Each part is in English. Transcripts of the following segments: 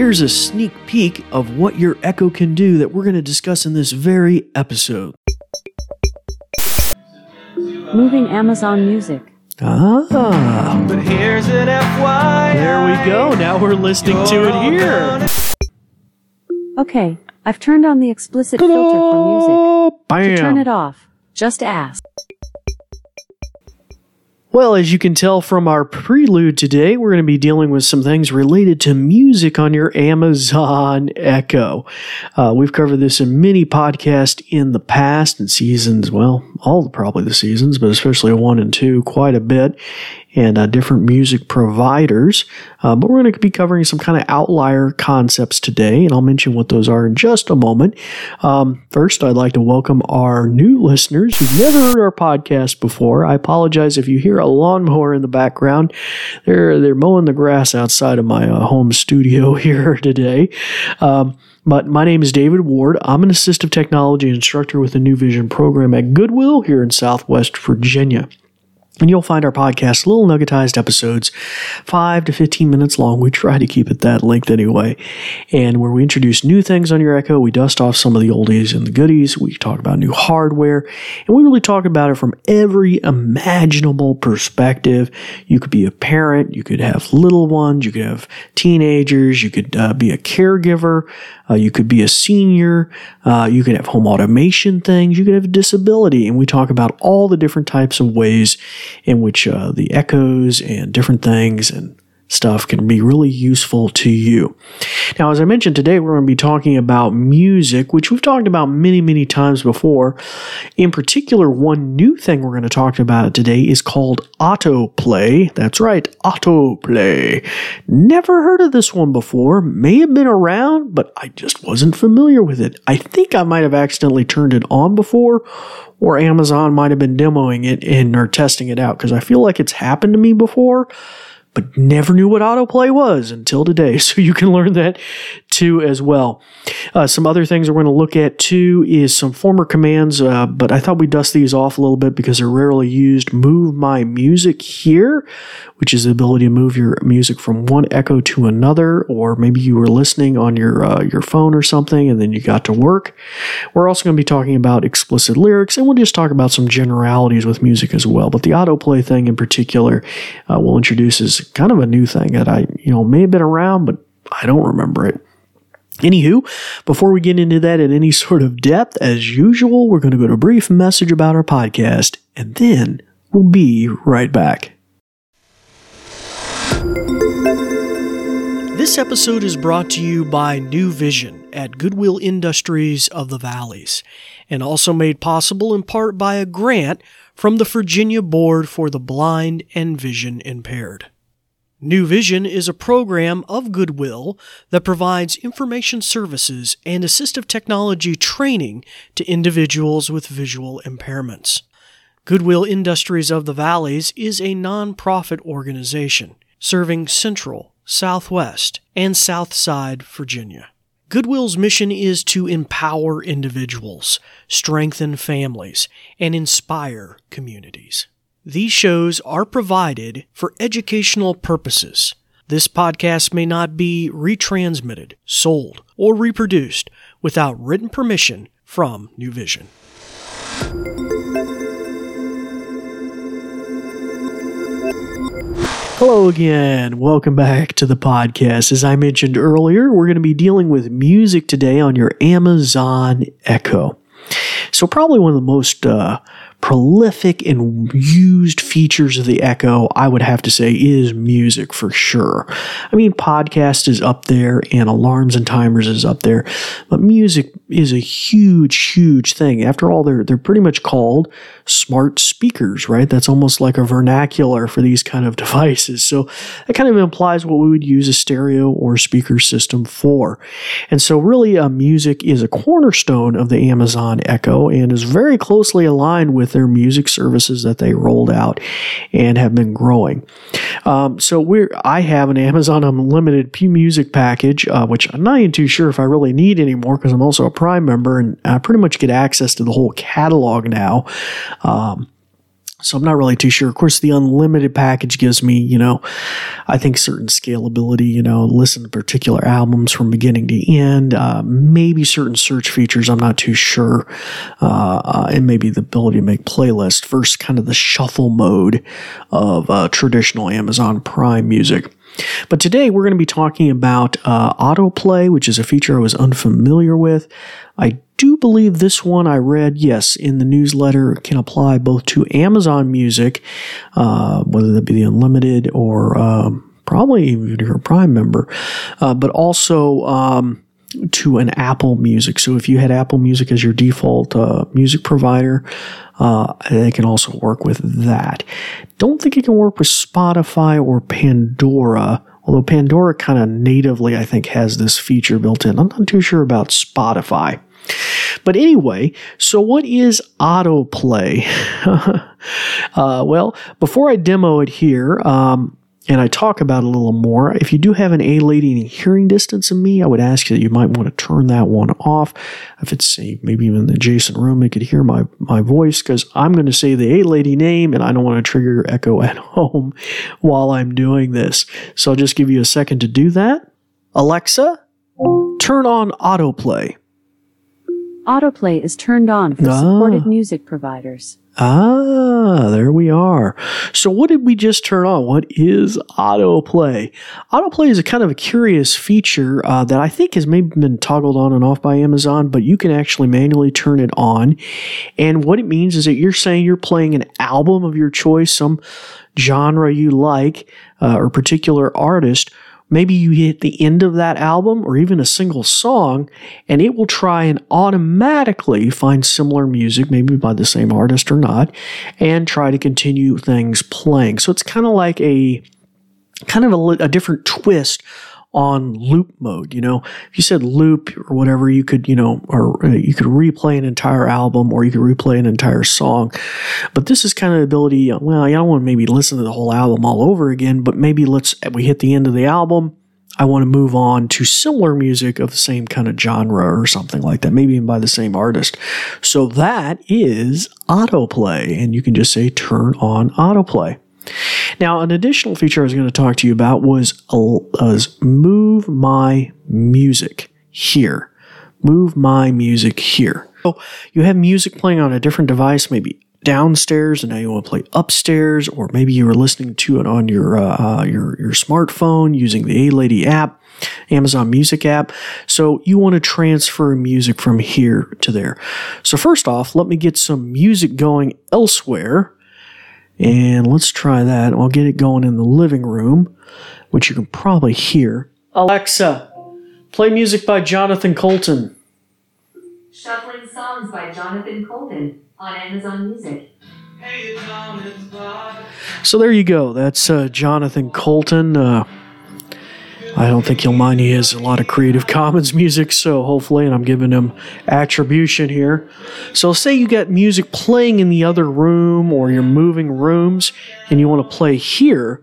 here's a sneak peek of what your Echo can do that we're going to discuss in this very episode. Moving Amazon Music. Ah, But here's an FYI. there we go. Now we're listening to it here. Okay, I've turned on the explicit filter for music. Bam. To turn it off, just ask. Well, as you can tell from our prelude today, we're going to be dealing with some things related to music on your Amazon Echo. Uh, we've covered this in many podcasts in the past and seasons, well, all probably the seasons, but especially one and two, quite a bit, and uh, different music providers. Uh, but we're going to be covering some kind of outlier concepts today, and I'll mention what those are in just a moment. Um, first, I'd like to welcome our new listeners who've never heard our podcast before. I apologize if you hear a lawnmower in the background. They're they're mowing the grass outside of my uh, home studio here today. Um, but my name is David Ward. I'm an assistive technology instructor with the New Vision program at Goodwill here in Southwest Virginia. And you'll find our podcast little nuggetized episodes, five to 15 minutes long. We try to keep it that length anyway. And where we introduce new things on your Echo, we dust off some of the oldies and the goodies. We talk about new hardware, and we really talk about it from every imaginable perspective. You could be a parent, you could have little ones, you could have teenagers, you could uh, be a caregiver, uh, you could be a senior, uh, you could have home automation things, you could have a disability. And we talk about all the different types of ways in which uh, the echoes and different things and stuff can be really useful to you. Now, as I mentioned today, we're going to be talking about music, which we've talked about many, many times before. In particular, one new thing we're going to talk about today is called autoplay. That's right, autoplay. Never heard of this one before. May have been around, but I just wasn't familiar with it. I think I might have accidentally turned it on before, or Amazon might have been demoing it and or testing it out because I feel like it's happened to me before but never knew what autoplay was until today. So you can learn that too as well. Uh, some other things we're going to look at too is some former commands, uh, but I thought we'd dust these off a little bit because they're rarely used. Move my music here, which is the ability to move your music from one echo to another, or maybe you were listening on your uh, your phone or something and then you got to work. We're also going to be talking about explicit lyrics, and we'll just talk about some generalities with music as well. But the autoplay thing in particular, uh, we'll introduce as kind of a new thing that I you know may have been around, but I don't remember it. Anywho, before we get into that in any sort of depth, as usual, we're going to go to a brief message about our podcast, and then we'll be right back. This episode is brought to you by New Vision at Goodwill Industries of the Valleys, and also made possible in part by a grant from the Virginia Board for the Blind and Vision Impaired. New Vision is a program of Goodwill that provides information services and assistive technology training to individuals with visual impairments. Goodwill Industries of the Valleys is a nonprofit organization serving Central, Southwest, and Southside Virginia. Goodwill's mission is to empower individuals, strengthen families, and inspire communities. These shows are provided for educational purposes. This podcast may not be retransmitted, sold, or reproduced without written permission from New Vision. Hello again. Welcome back to the podcast. As I mentioned earlier, we're going to be dealing with music today on your Amazon Echo. So, probably one of the most uh, prolific and used features of the Echo, I would have to say, is music for sure. I mean, podcast is up there and alarms and timers is up there, but music is a huge, huge thing. After all, they're they're pretty much called smart speakers, right? That's almost like a vernacular for these kind of devices. So that kind of implies what we would use a stereo or speaker system for. And so, really, uh, music is a cornerstone of the Amazon Echo and is very closely aligned with their music services that they rolled out and have been growing. Um, so we're I have an Amazon Unlimited P Music package, uh, which I'm not even too sure if I really need anymore because I'm also a Prime member and I pretty much get access to the whole catalog now. Um, So I'm not really too sure. Of course, the unlimited package gives me, you know, I think certain scalability, you know, listen to particular albums from beginning to end, uh, maybe certain search features. I'm not too sure. Uh, uh, and maybe the ability to make playlists versus kind of the shuffle mode of uh, traditional Amazon Prime music. But today we're going to be talking about uh, autoplay, which is a feature I was unfamiliar with. I do believe this one I read, yes, in the newsletter can apply both to Amazon Music, uh, whether that be the unlimited or um, probably even your Prime member, uh, but also. Um, to an Apple Music. So if you had Apple Music as your default uh, music provider, uh, they can also work with that. Don't think it can work with Spotify or Pandora, although Pandora kind of natively, I think, has this feature built in. I'm not too sure about Spotify. But anyway, so what is autoplay? uh, well, before I demo it here, um, and I talk about a little more. If you do have an A lady in hearing distance of me, I would ask that you might want to turn that one off. If it's a, maybe even in the adjacent room, they could hear my, my voice because I'm going to say the A lady name and I don't want to trigger your echo at home while I'm doing this. So I'll just give you a second to do that. Alexa, turn on autoplay. Autoplay is turned on for Ah. supported music providers. Ah, there we are. So, what did we just turn on? What is autoplay? Autoplay is a kind of a curious feature uh, that I think has maybe been toggled on and off by Amazon, but you can actually manually turn it on. And what it means is that you're saying you're playing an album of your choice, some genre you like, uh, or particular artist. Maybe you hit the end of that album or even a single song, and it will try and automatically find similar music, maybe by the same artist or not, and try to continue things playing. So it's kind of like a kind of a, a different twist on loop mode. You know, if you said loop or whatever, you could, you know, or uh, you could replay an entire album or you could replay an entire song. But this is kind of the ability, well, I don't want to maybe listen to the whole album all over again, but maybe let's, we hit the end of the album. I want to move on to similar music of the same kind of genre or something like that, maybe even by the same artist. So that is autoplay, and you can just say turn on autoplay. Now, an additional feature I was going to talk to you about was, was move my music here. Move my music here. So you have music playing on a different device, maybe downstairs, and now you want to play upstairs, or maybe you were listening to it on your uh, your your smartphone using the A Lady app, Amazon Music app. So you want to transfer music from here to there. So first off, let me get some music going elsewhere. And let's try that. I'll get it going in the living room, which you can probably hear. Alexa, play music by Jonathan Coulton. Shuffling Songs by Jonathan Coulton on Amazon Music. So there you go. That's uh, Jonathan Coulton. Uh, I don't think you'll mind. He has a lot of Creative Commons music, so hopefully, and I'm giving him attribution here. So, say you got music playing in the other room or you're moving rooms and you want to play here,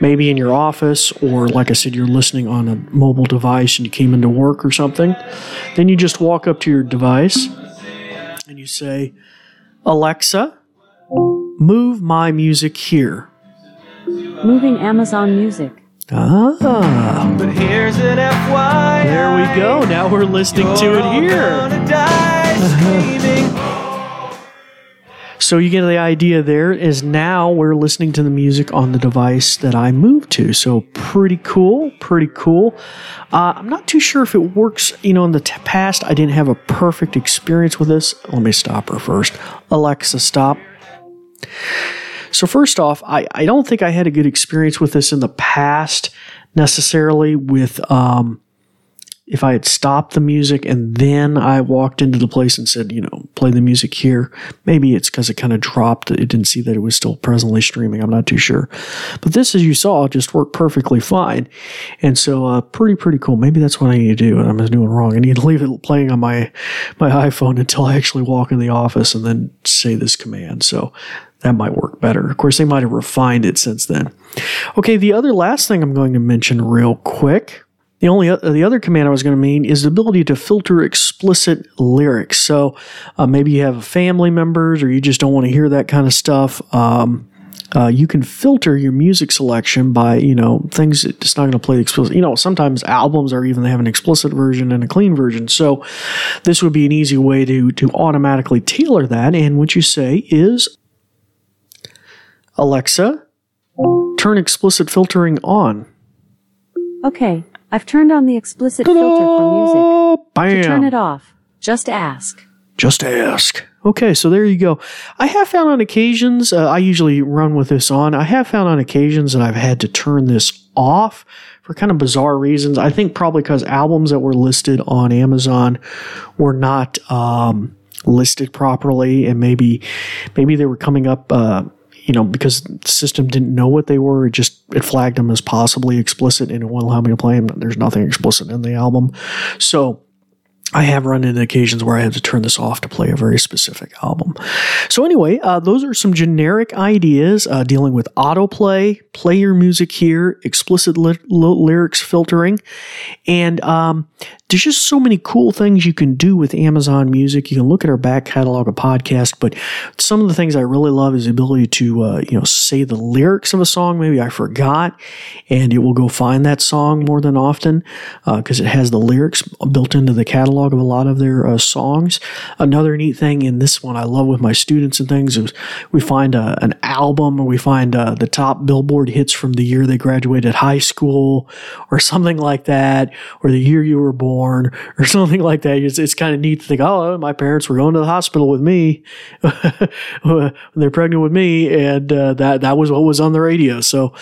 maybe in your office, or like I said, you're listening on a mobile device and you came into work or something. Then you just walk up to your device and you say, Alexa, move my music here. Moving Amazon Music. Ah, But here's an FYI. there we go. Now we're listening to it here. gonna. So you get the idea there is now we're listening to the music on the device that I moved to. So pretty cool, pretty cool. Uh, I'm not too sure if it works. You know, in the t- past, I didn't have a perfect experience with this. Let me stop her first. Alexa, stop. So first off, I, I don't think I had a good experience with this in the past necessarily with um, if I had stopped the music and then I walked into the place and said, you know, play the music here. Maybe it's because it kind of dropped. It didn't see that it was still presently streaming. I'm not too sure. But this, as you saw, just worked perfectly fine. And so, uh, pretty, pretty cool. Maybe that's what I need to do. And I'm doing wrong. I need to leave it playing on my, my iPhone until I actually walk in the office and then say this command. So that might work better. Of course, they might have refined it since then. Okay, the other last thing I'm going to mention real quick The only o- the other command I was going to mean is the ability to filter explicit lyrics. So uh, maybe you have family members or you just don't want to hear that kind of stuff. Um, uh, you can filter your music selection by you know things it's not going to play explicit. You know sometimes albums are even they have an explicit version and a clean version. So this would be an easy way to to automatically tailor that. And what you say is, Alexa, turn explicit filtering on. Okay, I've turned on the explicit filter for music. Bam. To turn it off, just ask. Just ask. Okay, so there you go. I have found on occasions, uh, I usually run with this on. I have found on occasions that I've had to turn this off for kind of bizarre reasons. I think probably because albums that were listed on Amazon were not um, listed properly, and maybe maybe they were coming up. Uh, you know, because the system didn't know what they were, it just it flagged them as possibly explicit, and it won't allow me to play them. There's nothing explicit in the album, so I have run into occasions where I had to turn this off to play a very specific album. So anyway, uh, those are some generic ideas uh, dealing with autoplay, play your music here, explicit ly- lyrics filtering, and um, there's just so many cool things you can do with Amazon Music. You can look at our back catalog of podcasts, but some of the things I really love is the ability to uh, you know say the lyrics of a song. Maybe I forgot, and it will go find that song more than often because it has the lyrics built into the catalog of a lot of their uh, songs. Another neat thing in this one I love with my students and things is we find uh, an album or we find uh, the top Billboard hits from the year they graduated high school or something like that, or the year you were born or something like that. It's, it's kind of neat to think, oh, my parents were going to the hospital with me they're pregnant with me, and uh, that that was what was on the radio. So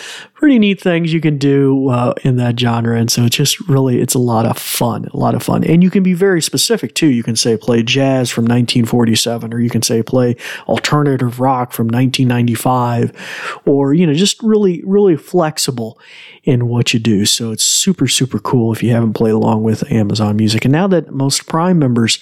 pretty neat things you can do uh, in that genre, and so it's just really it's a lot of fun, a lot of fun, and you can be very specific too. You can say play jazz from 1947, or you can say play alternative rock from 1995, or you know just really really flexible in what you do. So it's super super cool if you haven't played along with Amazon Music. And now that most Prime members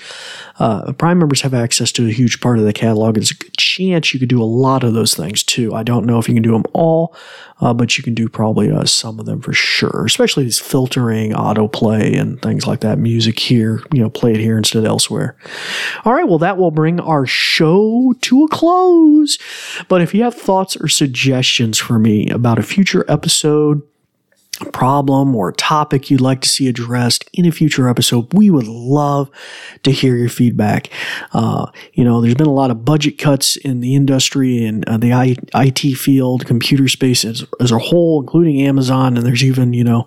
uh, Prime members have access to a huge part of the catalog, it's a good chance you could do a lot of those things too. I don't know if you can do them all, uh, but you can do probably uh, some of them for sure. Especially these filtering, autoplay, and things like that. Music here, you know, play it here instead elsewhere. All right, well that will bring our show to a close. But if you have thoughts or suggestions for me about a future episode a problem or a topic you'd like to see addressed in a future episode, we would love to hear your feedback. Uh, you know, there's been a lot of budget cuts in the industry and uh, the I- IT field, computer space as, as a whole, including Amazon, and there's even, you know,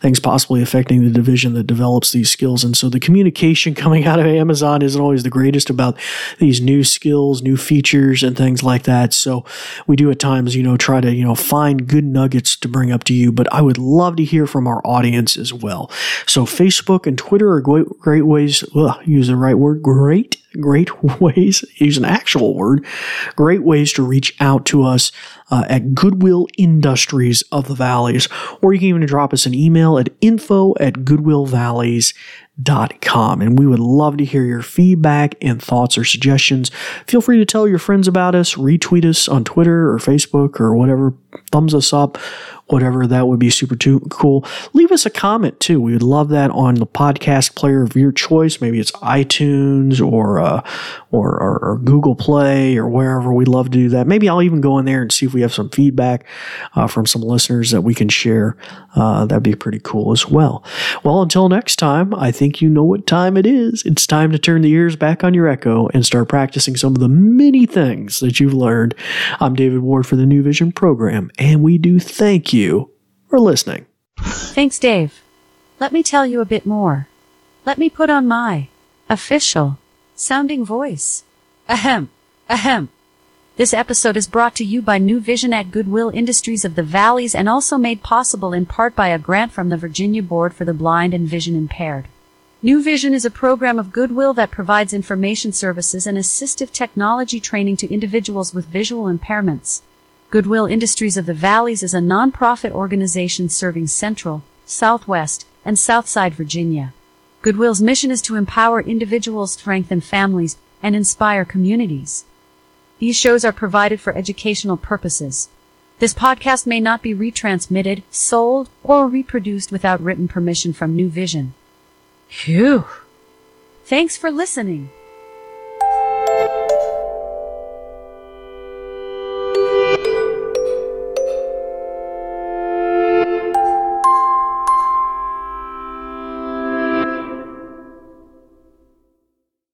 things possibly affecting the division that develops these skills. And so the communication coming out of Amazon isn't always the greatest about these new skills, new features, and things like that. So we do at times, you know, try to, you know, find good nuggets to bring up to you, but I would love to hear from our audience as well. So Facebook and Twitter are great, great ways, ugh, use the right word, great, great ways, use an actual word, great ways to reach out to us uh, at Goodwill Industries of the Valleys, or you can even drop us an email at info at goodwillvalleys dot com and we would love to hear your feedback and thoughts or suggestions. Feel free to tell your friends about us retweet us on twitter or facebook or whatever thumbs us up whatever that would be super cool. Leave us a comment too. We would love that on the podcast player of your choice. Maybe it's itunes or uh, or, or, or google play or wherever. We'd love to do that. Maybe i'll even go in there and see if we have some feedback uh, from some listeners that we can share. Uh, that'd be pretty cool as well. Well until next time i think you know what time it is. It's time to turn the ears back on your echo and start practicing some of the many things that you've learned. I'm david ward for the new vision program and we do thank you for listening. Thanks, Dave. Let me tell you a bit more. Let me put on my official sounding voice. Ahem. Ahem. This episode is brought to you by New Vision at Goodwill Industries of the Valleys and also made possible in part by a grant from the Virginia Board for the Blind and Vision Impaired. New Vision is a program of Goodwill that provides information services and assistive technology training to individuals with visual impairments. Goodwill Industries of the Valleys is a nonprofit organization serving Central, Southwest, and Southside Virginia. Goodwill's mission is to empower individuals, strengthen families, and inspire communities. These shows are provided for educational purposes. This podcast may not be retransmitted, sold, or reproduced without written permission from New Vision. Phew. Thanks for listening.